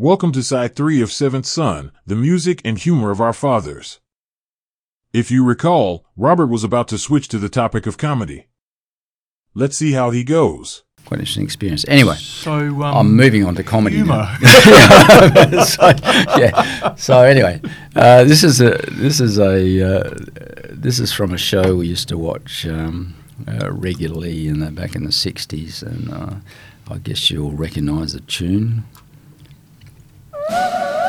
Welcome to side three of Seventh Son, the music and humor of our fathers. If you recall, Robert was about to switch to the topic of comedy. Let's see how he goes. Quite an interesting experience. Anyway, So um, I'm moving on to comedy. humour. now. so, yeah. So anyway, uh, this is a this is a uh, this is from a show we used to watch um, uh, regularly in the, back in the '60s, and uh, I guess you'll recognise the tune. Woo-hoo!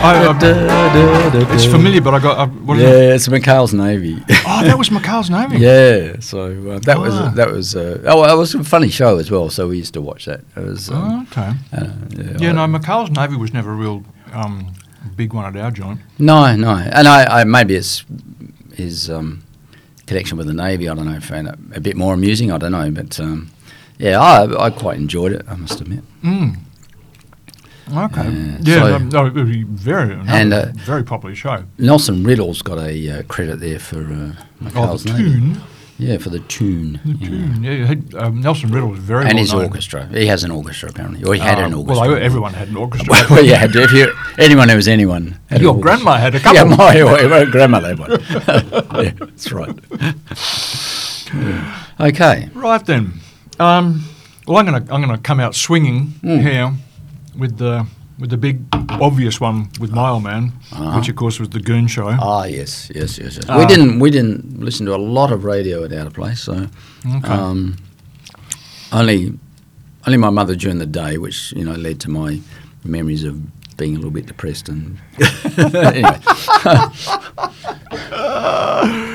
I, uh, It's it's familiar, but I got. Uh, what is Yeah, it? it's McHale's Navy. Oh, that was McHale's Navy. yeah, so uh, that was Ah. that was uh, oh, it was a funny show as well. So we used to watch that. It was um, Oh, okay. uh, yeah, Yeah, I- no, McHale's Navy was never a real um, big one at our joint. No, no, and I, I maybe it's his um, connection with the navy. I don't know, found it a bit more amusing. I don't know, but um, yeah, I, I quite enjoyed it. I must admit. Mm. Okay. Uh, yeah, so- no, no, it was very, no, And, uh, very popular show. Nelson Riddle's got a uh, credit there for uh, Oh, the tune. Yeah, for the tune. The yeah. tune. Yeah, he- um, Nelson Riddle was very And well his known. orchestra. He has an orchestra apparently, or he had Uh, an orchestra. Well, I- everyone had an orchestra. well, yeah, if you anyone who was anyone. Had Your grandma had a Yeah, couple. my, my grandma had one. yeah, that's right. Yeah. Okay. Right then. Um, well, I'm going to I'm going to come out swinging Hmm. here with the with the big obvious one with my old man, Uh-huh. which of course was the Goon Show. Ah, yes, yes, yes. yes. Uh, we didn't we didn't listen to a lot of radio at our place, so Okay. um, only only my mother during the day, which you know led to my memories of being a little bit depressed and anyway.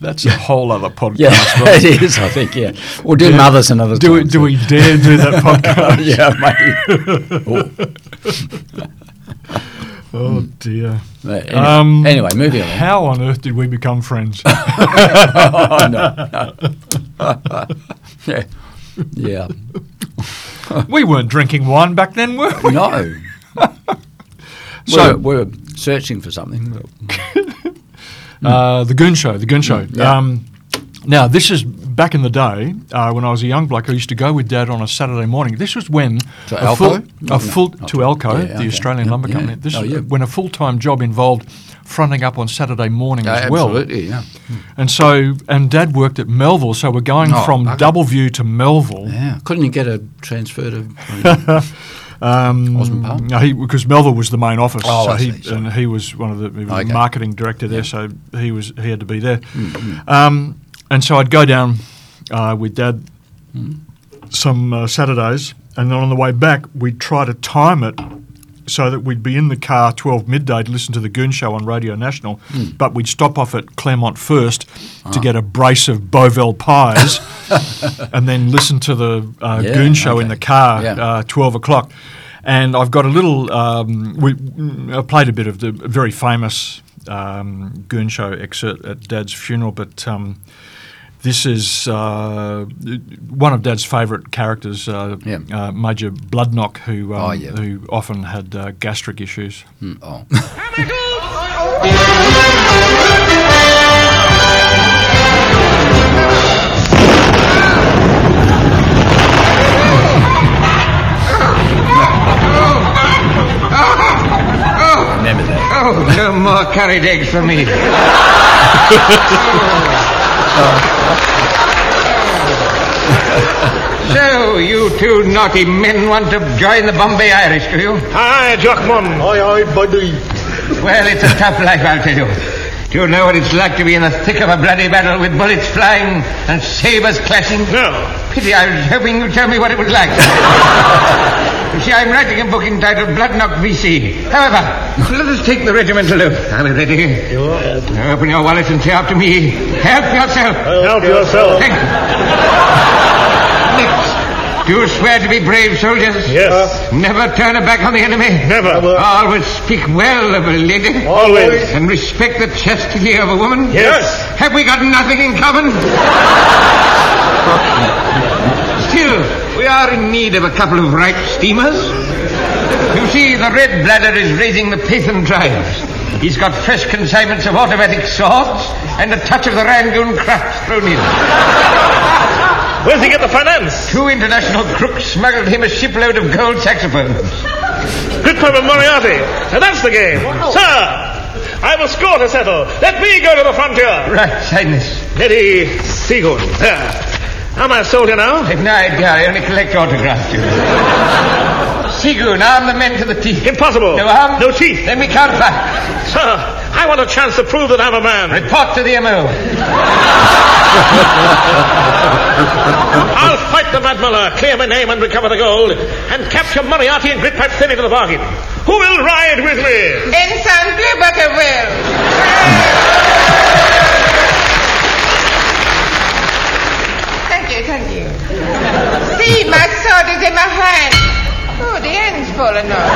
That's a whole other podcast. Yeah, right? it is. I think. Yeah, we'll do Yeah. mothers another Do we, time. do we dare do that podcast? yeah, maybe. Oh. Oh dear. Anyway, Um, anyway, moving on. How on earth did we become friends? oh, no, no. yeah, yeah. we weren't drinking wine back then, were we? No. So- we're, we're searching for something. Uh, the Goon Show. The Goon Show. Mm, yeah. Um, now, this is back in the day uh, when I was a young bloke. I used to go with Dad on a Saturday morning. This was when To a full, Alco? a No, full not to Elco, yeah, the okay. Australian Yeah, Lumber. Company. This Oh, is when a full time job involved fronting up on Saturday morning as well. absolutely, yeah. And so, and Dad worked at Melville, so we're going Oh, from bugger. Doubleview to Melville. Yeah. Couldn't you get a transfer to? Um, Osborne Park? no, he, because Melville was the main office, Oh, so I he see, and he was one of the, he was the marketing director there, so he was he had to be there. Mm-hmm. Um, and so I'd go down uh, with Dad Mm. some uh, Saturdays, and then on the way back we'd try to time it so that we'd be in the car 12 midday to listen to the Goon Show on Radio National, Hmm. but we'd stop off at Claremont first Ah. to get a brace of Beauville pies, and then listen to the uh, Yeah, Goon Show in the car Yeah. uh, 12 o'clock. And I've got a little, um, we, mm, I played a bit of the very famous um, Goon Show excerpt at Dad's funeral, but um, this is uh, one of Dad's favourite characters, uh, Yeah. uh, Major Bloodnok, who, um, Oh, yeah. who often had uh, gastric issues. Mm, oh. Remember that. Oh, no more curried eggs for me. so, you two naughty men want to join the Bombay Irish, do you? Aye, Jockman. Aye, aye, buddy. Well, it's a tough life, I'll tell you. Do you know what it's like to be in the thick of a bloody battle with bullets flying and sabers clashing? No. Pity I was hoping you'd tell me what it was like. you see, I'm writing a book entitled Bloodnok VC. However, let us take the regimental oath. Are we ready? You are. Open your wallet and say after me, help yourself. Help yourself. Thank you. Next, Do you swear to be brave soldiers? Yes. Uh, Never turn a back on the enemy? Never. Always speak well of a lady? Always. And respect the chastity of a woman? Yes. Have we got nothing in common? Still, we are in need of a couple of ripe steamers. You see, the red bladder is raising the Pathan tribes. He's got fresh consignments of automatic swords and a touch of the Rangoon craft thrown in. Where's he get the finance? Two international crooks smuggled him a shipload of gold saxophones. Good Papa Moriarty. And that's the game. Sir, I've a score to settle. Let me go to the frontier. Right, sign this. Lady Seagoon. There. Am I a soldier now? I've no idea. I only collect autographs. you know. Seagoon, arm the men to the teeth. Impossible. No arm? No teeth. Then we can't fight. Sir, I want a chance to prove that I'm a man. Report to the MO. I'll fight the Mad Muller, clear my name and recover the gold, and capture Moriarty and Grytpype-Thynne for the bargain. Who will ride with me? Ensign Bluebucker will. Thank you, thank you. See, my sword is in my hand. Oh, the end's fallen off.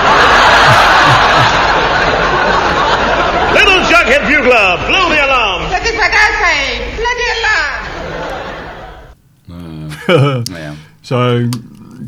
Little jughead bugler, blow the alarm. That is what I say. Bloody alarm. Yeah. So,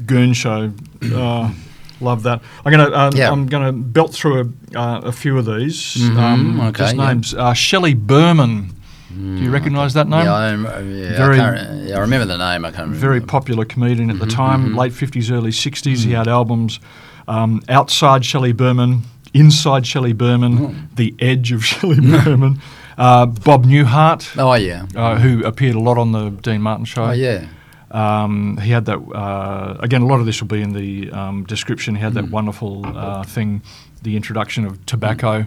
Goon Show, uh, love that. I'm gonna um, Yeah. I'm gonna belt through a, uh, a few of these. um, Mm-hmm. okay, just yeah. names. Uh, Shelley Berman. Do you recognise that name? Yeah, I, uh, yeah, Very- I, can't, yeah, I remember the name. I can't remember. Very popular comedian at the Mm-hmm, time, late 50s, early 60s. He had albums um, Outside Shelley Berman, Inside Shelley Berman, Mm. The Edge of Shelley Berman, uh, Bob Newhart, Oh yeah. uh, who appeared a lot on the Dean Martin show. Oh yeah. Um, he had that uh, again. A lot of this will be in the um, description. He had that wonderful uh, thing, the introduction of tobacco.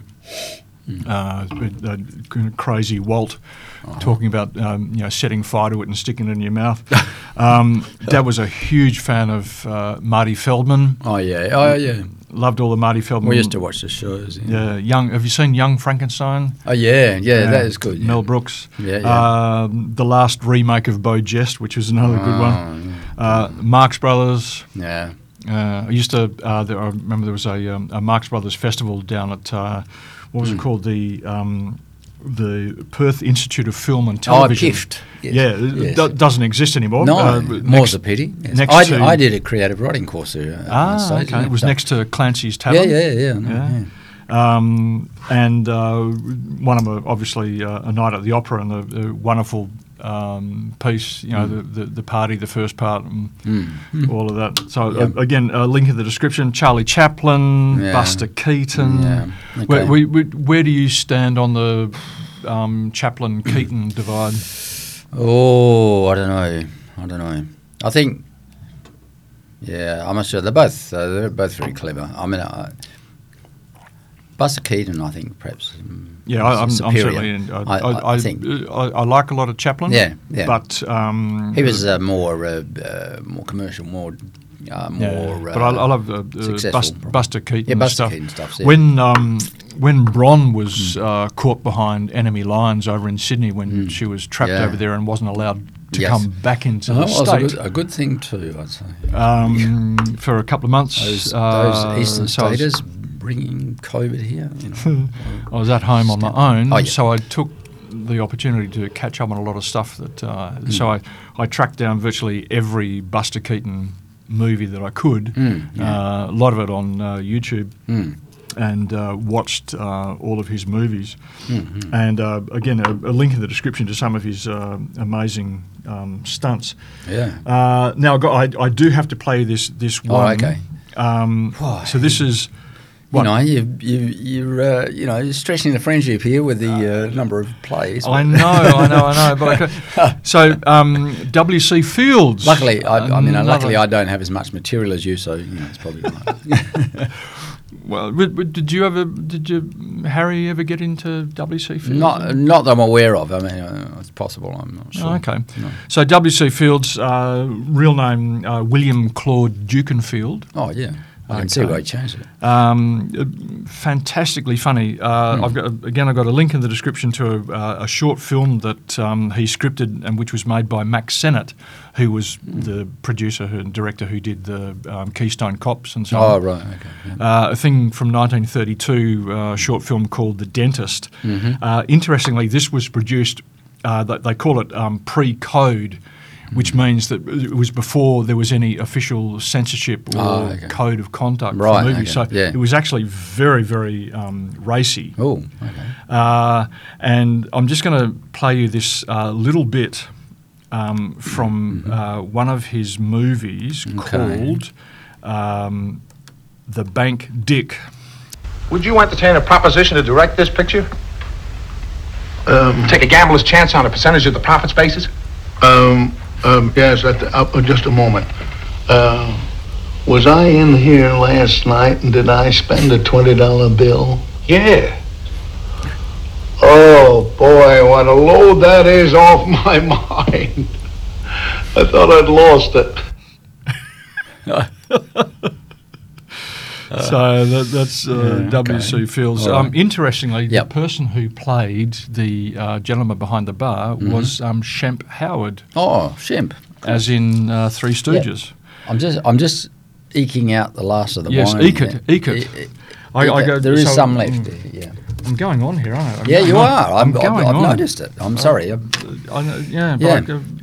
Uh, with, uh, crazy Walt Uh-huh. talking about um, you know setting fire to it and sticking it in your mouth. um, Dad was a huge fan of uh, Marty Feldman. Oh yeah. Oh yeah. Loved all the Marty Feldman. We used to watch the shows. Yeah. Yeah, young. Have you seen Young Frankenstein? Oh yeah. Yeah. That is good. Yeah. Mel Brooks. Yeah, yeah. Um, the last remake of Beau Geste, which was another good Oh, one. Uh, Marx Brothers. Yeah. Uh, I used to. Uh, there, I remember there was a, um, a Marx Brothers festival down at uh, what Hmm. was it called? The um, the Perth Institute of Film and Television. Oh, Television. PIFT. Yes. Yeah, it Yes. do- doesn't exist anymore. No, Uh, more's a pity. Yes. next I, to- did, I did a creative writing course there. uh, Ah, stage, okay. yeah. It was So- next to Clancy's Yeah, Tavern. yeah, yeah. no, Yeah. yeah. Um, and uh, one of them, obviously, uh, a night at the opera and the, the wonderful um, piece, you know, Mm. the, the, the party, the first part, and all of that. So, uh, again, a link in the description Charlie Chaplin, Yeah. Buster Keaton. Yeah, Where, we, we, where do you stand on the um, Chaplin Keaton divide? Oh, I don't know. I don't know. I think, yeah, I'm not sure. They're both uh, they're both very clever. I mean, I, Buster Keaton, I think perhaps. um, Yeah, I, I'm, I'm certainly. In, I, I, I, I, think I, like a lot of Chaplin. Yeah, yeah. But um, he was uh, more uh, uh, more commercial, more uh, Yeah, more. but I, I uh, love uh, uh, Bust. Buster Keaton Yeah, Buster stuff. Keaton stuffs, yeah. When um, when Bron was uh, caught behind enemy lines over in Sydney, when she was trapped Mm. Yeah. over there and wasn't allowed to Yes. come back into Oh, the that was a state good, a good thing too, I'd say. um, for a couple of months. Those, uh, those eastern so staters bringing COVID here. You know. I was at home on my own, Oh, yeah. so I took the opportunity to catch up on a lot of stuff. That uh, Mm. so I, I tracked down virtually every Buster Keaton movie that I could. Mm, uh, a lot of it on uh, YouTube. Mm. And uh, watched uh, all of his movies, Mm-hmm. and uh, again a, a link in the description to some of his uh, amazing um, stunts. Yeah. Uh, now I, got, I, I do have to play this this Oh, one. okay. Um, Why? so this is You know, you you you're uh, you know you're stretching the friendship here with the uh, number of plays. I know, I know, I know. But I so um, W.C. Fields. Luckily, I, I mean, another- luckily I don't have as much material as you, so you know it's probably. Right. Well, did you ever? Did you Harry ever get into W.C. Fields? not not that I'm aware of. I mean, uh, it's possible. I'm not sure. Oh, okay. No. So W.C. Fields, uh, real name uh, William Claude Dukenfield. Oh yeah. I can see why he changed it. Um, fantastically funny. Uh, Hmm. I've got again. I've got a link in the description to a, uh, a short film that um, he scripted and which was made by Mack Sennett, who was Hmm. the producer and director who did the um, Keystone Cops and so Oh, on. right. Okay. yeah. Uh, a thing from 1932, uh, short film called The Dentist. Mm-hmm. Uh, interestingly, this was produced. Uh, they, they call it um, pre-code, which means that it was before there was any official censorship or Oh, okay. code of conduct Right, for movies. okay, So yeah. it was actually very, very um, racy. Oh, okay. Uh, and I'm just going to play you this uh, little bit um, from uh, one of his movies Mm-hmm. Okay. called um, The Bank Dick. Would you entertain a proposition to direct this picture? Um, Take a gambler's chance on a percentage of the profits basis? um, um, yes, at the, uh, just a moment. Uh, was I in here last night and did I spend a $20 bill? Yeah. Oh, boy, what a load that is off my mind. I thought I'd lost it. so that, that's uh, Yeah, W.C. okay. Fields. All Um, interestingly, Yep. the person who played the uh, gentleman behind the bar Mm-hmm. was um, Shemp Howard, Oh, Shemp. as in uh, Three Stooges. I'm just, I'm just eking out the last of the Yes, wine. eke it, eke it. I, I go, there is so- some left. mm, Yeah. I'm going on here, aren't I? I'm Yeah, you on. are. I'm, I'm I've, I've on. noticed it. I'm sorry. I'm- I yeah, Yeah.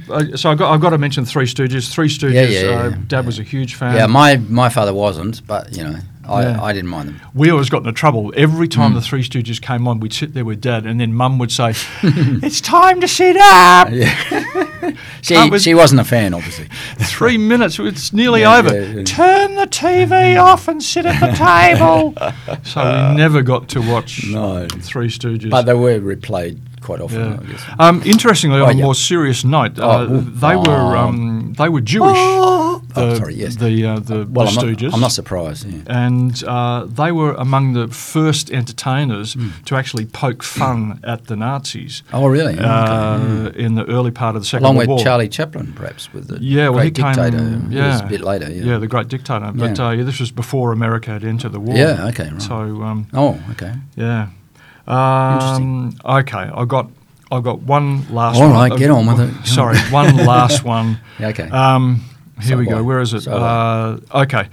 I, uh, so I've got, I've got to mention Three Stooges. Three Stooges. Yeah, yeah, uh, yeah, Dad was a huge fan. yeah, my my father wasn't, but you know, I, Yeah. I didn't mind them. we always got into trouble. Every time Hmm. the Three Stooges came on, we'd sit there with Dad, and then Mum would say, "It's time to sit up." She was- she wasn't a fan, obviously. Three minutes. It's nearly Yeah, over. yeah. Turn the TV off and sit at the table. so we never got to watch No. Three Stooges. But they were replayed quite often, Yeah. I guess. Um, interestingly, Oh, on a more serious note, Oh, uh, ooh. they were Um, um, they were Jewish. Oh, the, sorry, yes. The uh, the, Well, the I'm not, Stooges. I'm not surprised. Yeah. and uh, they were among the first entertainers Hmm. to actually poke fun at the Nazis Oh, really? uh, Okay. in the early part of the Second Along World with Charlie Chaplin, perhaps, with the Yeah, well, great came. dictator. who Yeah, a bit later. Yeah. Yeah, the great dictator. But Yeah. uh, yeah, this was before America had entered the war. Yeah, okay, right. So um, oh, okay. yeah. Um, okay, I got. I got one last. All one. right, Uh, get on with it. Sorry, one last one. Okay. Um, here So we go. Where is it? So uh, okay.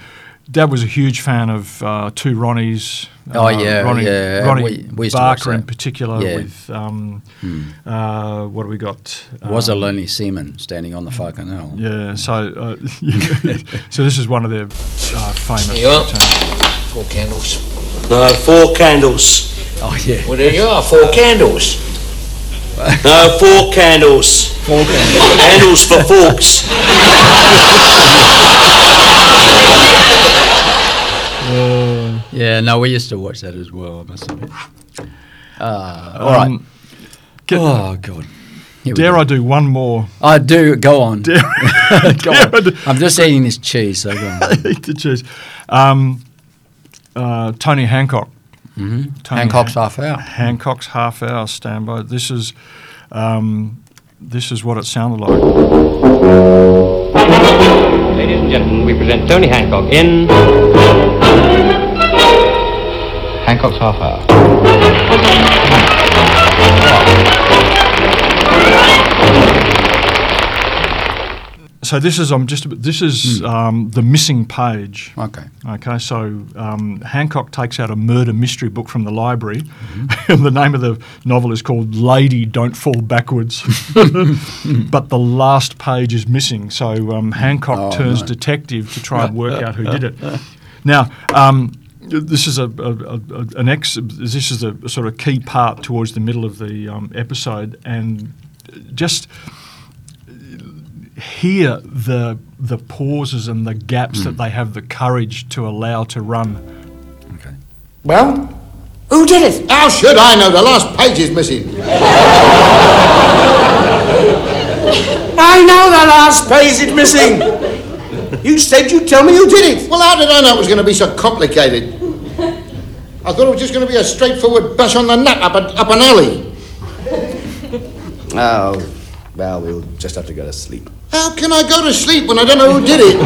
Dad was a huge fan of uh, Two Ronnies. Oh, uh, yeah, Ronnie, yeah, Ronnie we- we used to watch Barker in particular. Yeah. With um, Hmm. uh, what do we got? Was a Um, lonely seaman standing on the far canal. Yeah. So, uh, so this is one of their uh, famous. Here you are. Four candles. No, four candles. Oh, yeah. Well, there you are, four candles. No, four candles. Four candles. Handles for forks. Yeah, no, we used to watch that as well, I must admit. Uh, all right. Um, get- oh, God. Here Dare go. I do one more? I do. Go on. go Dare I on. do- I'm just eating this cheese, so go on. Eat the cheese. Um, uh, Tony Hancock. Hmm Hancock's half hour. Hancock's half hour standby. This is um, this is what it sounded like. Ladies and gentlemen, we present Tony Hancock in Hancock's Half Hour. So this is I'm just this is um, the missing page. Okay. Okay, so um, Hancock takes out a murder mystery book from the library, and the name of the novel is called "Lady, Don't Fall Backwards," but the last page is missing. So um, Hancock Oh, turns no. detective to try and work out who did it. Now. Um, this is a, a, a, a- an ex. This is a, sort of key part towards the middle of the um, episode, and just hear the the pauses and the gaps that hmm. they have the courage to allow to run. Okay. Well, who did it? How should I know? The last page is missing. I know the last page is missing. You said you'd tell me who did it. Well, how did I know it was going to be so complicated? I thought it was just going to be a straightforward bash on the nut up, a, up an alley. Oh, well, we'll just have to go to sleep. How can I go to sleep when I don't know who did it?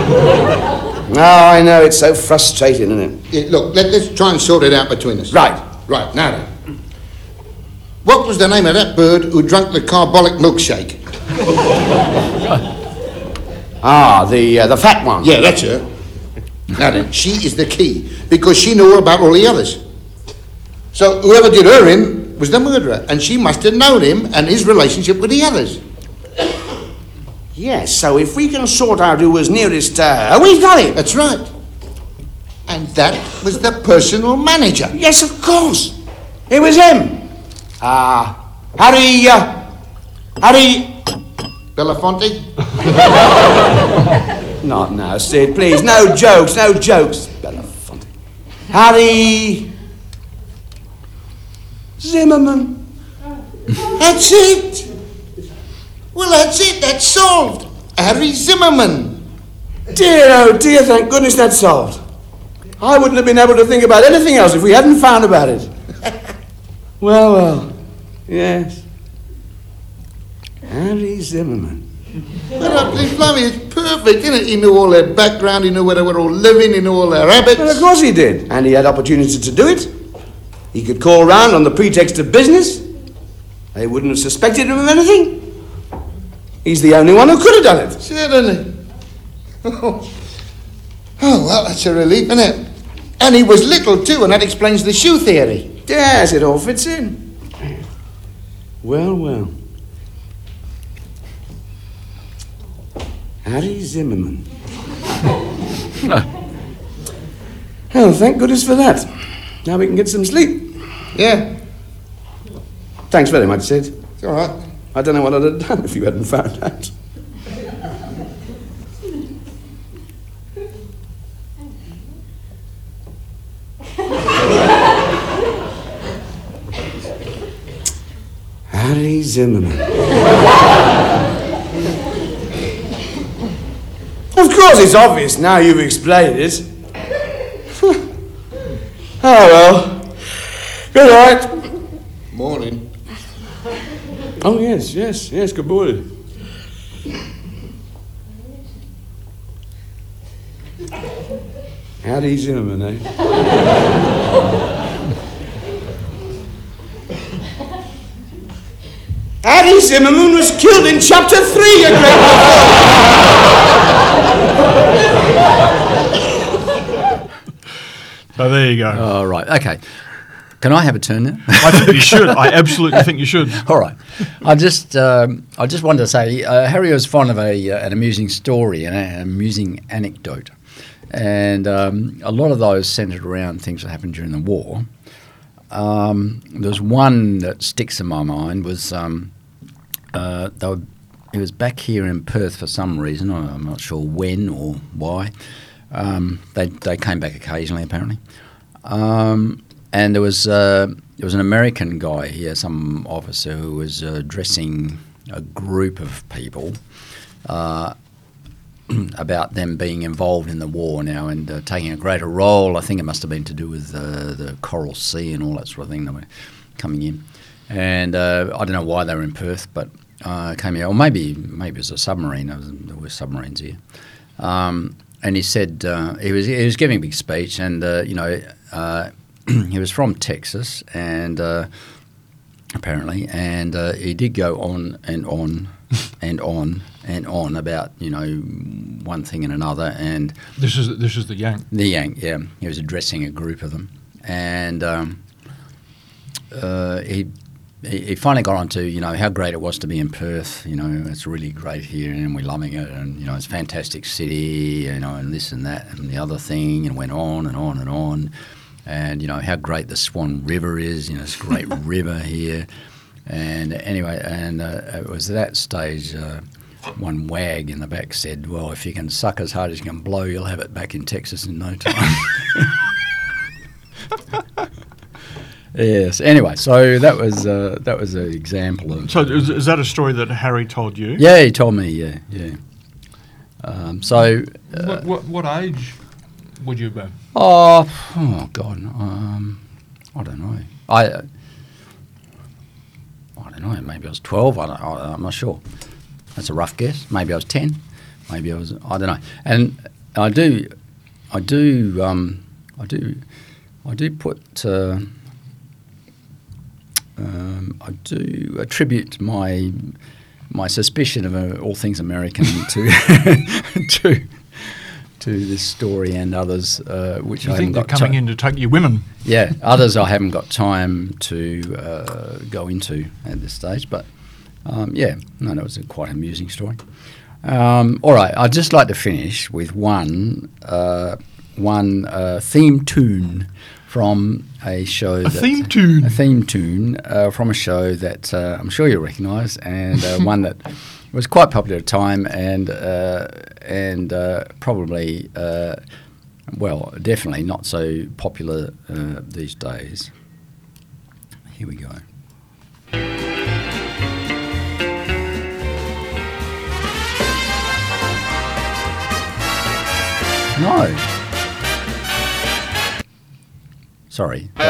No, I know, it's so frustrating, isn't it? Yeah, look, let, us try and sort it out between us. Right. Right, now then. What was the name of that bird who drank the carbolic milkshake? Ah, the uh, the fat one. Yeah, that's her. Now then, she is the key because she knew about all the others. So whoever did her in was the murderer, and she must have known him and his relationship with the others. Yes, so if we can sort out who was nearest to her, we've got it. That's right. And that was the personal manager. Yes, of course. It was him. Ah, Harry, uh, Harry... Belafonte? Not now, Sid, please. No jokes, no jokes. Belafonte. Harry... Zimmerman. That's it. Well, that's it. That's solved. Harry Zimmerman. Dear, oh dear, thank goodness that's solved. I wouldn't have been able to think about anything else if we hadn't found about it. well, well, yes. Harry Zimmerman. But uh, I think, Blimey, it's perfect, isn't it? He knew all their background, he knew where they were all living, he knew all their habits. Well, of course he did. And he had opportunity to do it. He could call round on the pretext of business. They wouldn't have suspected him of anything. He's the only one who could have done it. Certainly. Oh. oh, well, that's a relief, isn't it? And he was little, too, and that explains the shoe theory. Yes, it all fits in. Well, well. Harry Zimmerman. oh, thank goodness for that. Now we can get some sleep. Yeah. Thanks very much, Sid. It's all right. I don't know what I'd have done if you hadn't found out. Harry Zimmerman. of course, it's obvious now you've explained it. oh well. Good night. Morning. Oh, yes, yes, yes, good morning. Harry Zimmerman, eh? Harry Zimmerman was killed in chapter three, your So there you go. All right. Okay. Can I have a turn now? I think you should. I absolutely think you should. All right. I just um, I just wanted to say uh, Harry was fond of a uh, an amusing story and an amusing anecdote, and um, a lot of those centered around things that happened during the war. Um, there's one that sticks in my mind was um, uh, they were, he was back here in Perth for some reason. I'm not sure when or why. Um, they they came back occasionally apparently. Um, and there was uh, there was an American guy here, some officer who was uh, addressing a group of people uh, about them being involved in the war now and uh, taking a greater role. I think it must have been to do with uh, the Coral Sea and all that sort of thing that were coming in. And uh, I don't know why they were in Perth, but came here, or maybe maybe it was a submarine. There, was, there were submarines here. Um, and he said he was he was giving a big speech, and you know he was from Texas, and uh, apparently, and uh, he did go on and on and on and on about you know one thing and another. And this is this is the Yank. The Yank, yeah. He was addressing a group of them, and um, uh, he. He finally got on to you know how great it was to be in Perth. You know it's really great here, and we're loving it. And you know it's a fantastic city. You know and this and that and the other thing, and went on and on and on and you know how great the Swan River is. You know, it's a great river here. And anyway, and uh, it was at that stage. Uh, one wag in the back said, "Well, if you can suck as hard as you can blow, you'll have it back in Texas in no time." yes. Anyway, so that was uh, that was an example of. So is, is, that a story that Harry told you? Yeah, he told me. Yeah, yeah. Um, so. What, what, what age would you have been? Oh, oh God, um, I don't know. I I don't know. Maybe I was twelve. I am not sure. That's a rough guess. Maybe I was ten. Maybe I was. I don't know. And I do, I do, um, I do, I do put. Uh, um, I do attribute my my suspicion of uh, all things American to to to this story and others, uh, which You I think they're coming ti- in to take your women? yeah, others I haven't got time to uh, go into at this stage, but um, yeah, no, that was a quite amusing story. Um, all right, I'd just like to finish with one uh, one uh, theme tune from a show. A that, theme tune? A theme tune uh, from a show that uh, I'm sure you'll recognise, and uh, one that was quite popular at the time, and uh, and uh, probably. Uh, well, definitely not so popular uh, these days. Here we go. No. Sorry. I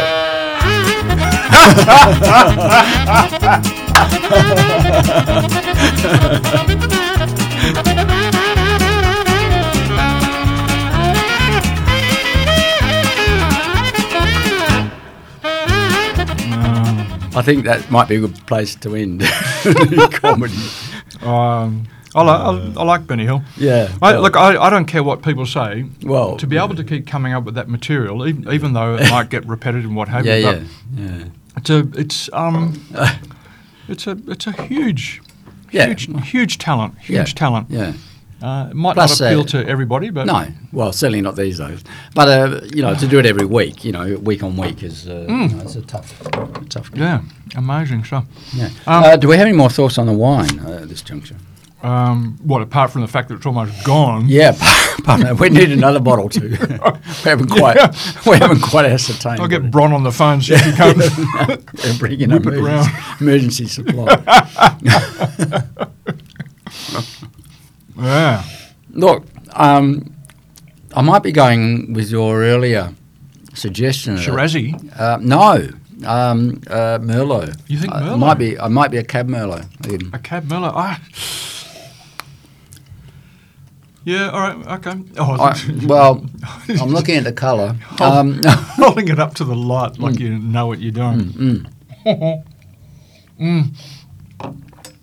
think that might be a good place to end comedy. Um, I, li- I, I like Benny Hill. Yeah, I, well- look, I, I don't care what people say. Well, to be able to keep coming up with that material, even, even though it might get repetitive and what have you, yeah, but yeah. it's a it's um it's a it's a huge Yeah. huge huge talent, huge Yeah, talent. yeah. Uh, it might Plus, not appeal uh, to everybody, but no, well, certainly not these days. But uh, you know, to do it every week, you know, week on week is uh, Mm. you know, it's a tough, tough. game. yeah, amazing stuff. Yeah. Um, uh, do we have any more thoughts on the wine uh, at this juncture? Um, what apart from the fact that it's almost gone? Yeah, but we need another bottle too. we haven't quite, Yeah. we haven't quite ascertained. I'll get Bron on the phone so he can come. and bring in emergency, emergency supply. Yeah. Look, um, I might be going with your earlier suggestion. Shiraz-y? Uh, no, um, uh, Merlot. You think Uh, Merlot? might be. I might be a cab Merlot. even. A cab Merlot. Ah. Yeah, all right, okay. Oh, I- well, I'm looking at the colour. Um, holding it up to the light like Mm. you know what you're doing. Mm, Mm.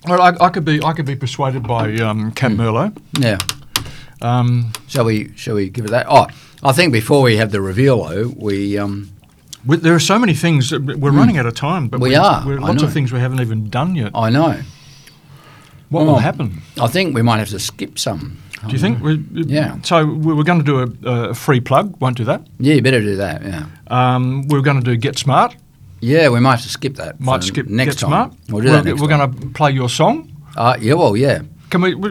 Well, I, I could be I could be persuaded by um, Cab Merlot. Yeah. Um, shall we? Shall we give it that? Oh, I think before we have the reveal, though, we. Um, we- there are so many things. We're Mm. running out of time, but We we are, We're lots of things we haven't even done yet. I know. What will happen? I think we might have to skip some. Do you think? We, Yeah. So we were going to do a, a free plug. Won't do that. Yeah, you better do that. Yeah. Um, we were going to do Get Smart. Yeah, we might have to skip that. Might skip next Get time. Smart. We'll do we're, that We're going to play your song. Uh, yeah, well, yeah. Can we? we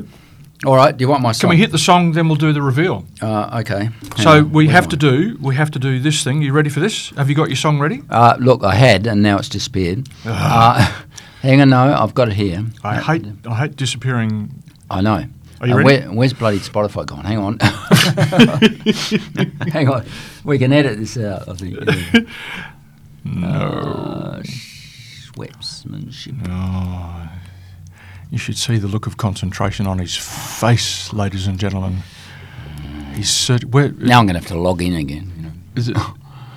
All right. Do you want my song? Can we hit the song? Then we'll do the reveal. Uh, okay. Hang So on. we have to do we have to do this thing. You ready for this? Have you got your song ready? Uh, look, I had, and now it's disappeared. uh, hang on, no, I've got it here. I hate I hate disappearing. I know. Are you Uh, ready? where, where's bloody Spotify gone? Hang on. hang on. We can edit this out, I think. no. Uh. Oh, you should see the look of concentration on his face, ladies and gentlemen. He's cert- where, Now I'm going to have to log in again. You know. Is it?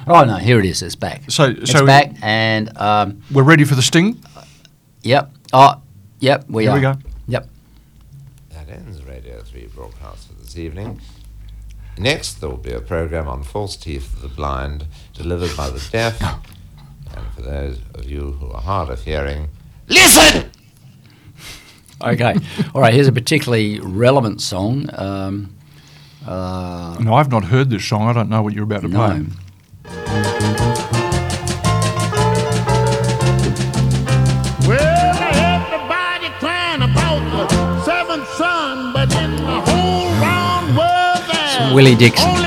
Oh no, here it is. It's back. So- it's so- back, and um, We're ready for the sting. yep. Oh, yep. We Here are. we go. Yep. That ends Radio 3 broadcast for this evening. Next, there will be a program on false teeth of the blind delivered by the deaf. and for those of you who are hard of hearing, listen! Okay. All right. Here's a particularly relevant song. Um, uh, No, I've not heard this song. I don't know what you're about to No. play. Willie Dixon.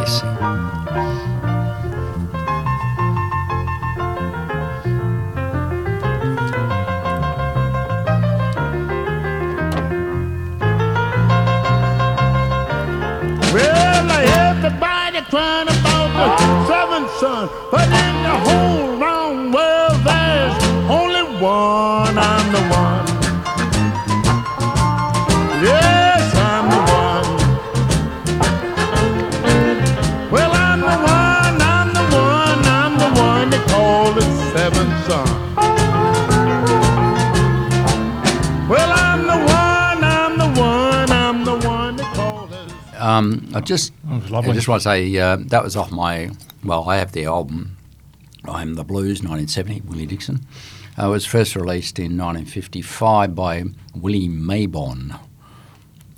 Bass. Well, everybody crying I just, lovely. I just want to say uh, that was off my. Well, I have the album. I'm the Blues, 1970, Willie Dixon. Uh, it was first released in 1955 by Willie Mabon.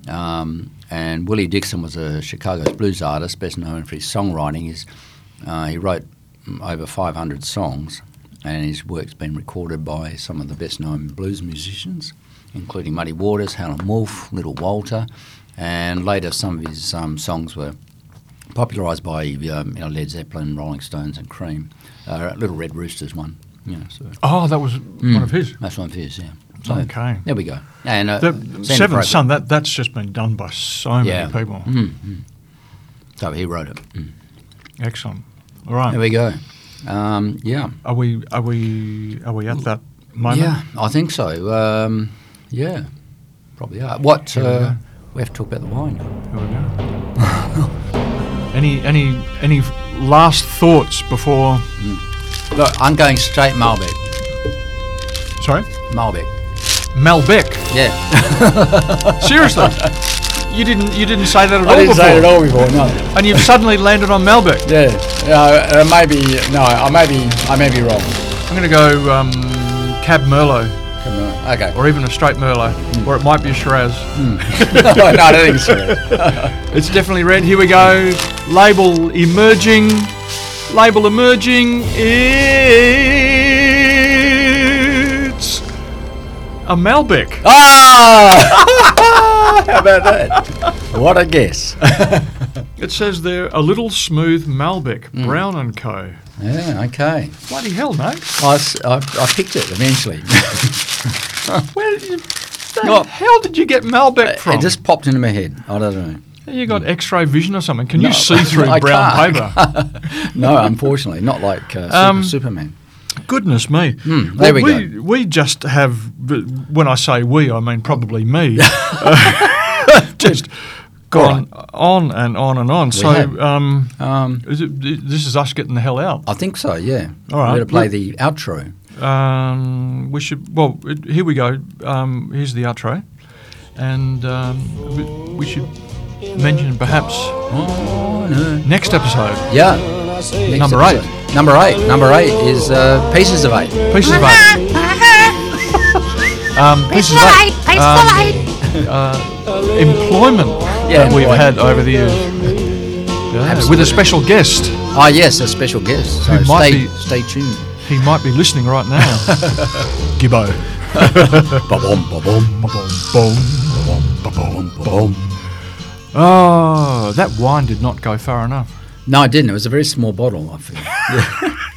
Um, and Willie Dixon was a Chicago's blues artist, best known for his songwriting. He's, uh, he wrote over 500 songs, and his work's been recorded by some of the best known blues musicians, including Muddy Waters, Howlin' Wolf, Little Walter, and later some of his um, songs were popularised by um, you know, Led Zeppelin, Rolling Stones, and Cream. Uh, Little Red Rooster's one. Yeah, so. Oh, that was one of his? That's one of his, yeah. So, Okay. There we go. And uh, The Seventh Son, that, that's just been done by so many Yeah. people. Mm, mm. So he wrote it. Mm. Excellent. All right. There we go. Um, yeah. Are we are we are we at that moment? Yeah, I think so. Um, yeah, probably are. What? Uh. We have to talk about the wine. Here we go. any any any last thoughts before? Look, I'm going straight Malbec. Sorry, Malbec. Malbec. Yeah. Seriously, you didn't you didn't say that at I all didn't before. say it at all before, no. And you've suddenly landed on Malbec. Yeah. Uh, maybe no. I may be. I may be wrong. I'm going to go um, Cab Merlot. Okay. Or even a straight Merlot, or it might be a Shiraz. no, I don't think it's Shiraz. it's definitely red. Here we go. Label emerging. Label emerging. It's A Malbec. Ah! How about that? What a guess. It says there a little smooth Malbec, Mm. Brown and Co. yeah, okay. Bloody hell, mate! I picked it eventually. Where did you? the Well, hell did you get Malbec from? it just popped into my head. I don't know. you got X-ray vision or something? Can No, you see through I brown paper? no, unfortunately, not like uh, Um, Superman. Goodness me! Hmm, there we we We just have. When I say we, I mean probably me. just gone on and on and on. We so, um, Um, is it, this is us getting the hell out. I think so. Yeah. All right. We're going to play Well- the outro. Um, we should. Well, it- here we go. Um, here's the outro, and um, we- we should mention perhaps next episode. Yeah. Next Number episode. eight. Number eight. Number eight is uh, Pieces of Eight. Pieces of eight. Um, pieces of eight. Um, uh, employment Yeah, that we've employment. had over the years. Yeah, with a special guest. Ah, yes, a special guest. So Who might stay, be- stay tuned. He might be listening right now. Gibbo. Ba-bom, ba-bom, Boom, boom, boom, boom. Oh, that wine did not go far enough. No, it didn't. It was a very small bottle, I feel.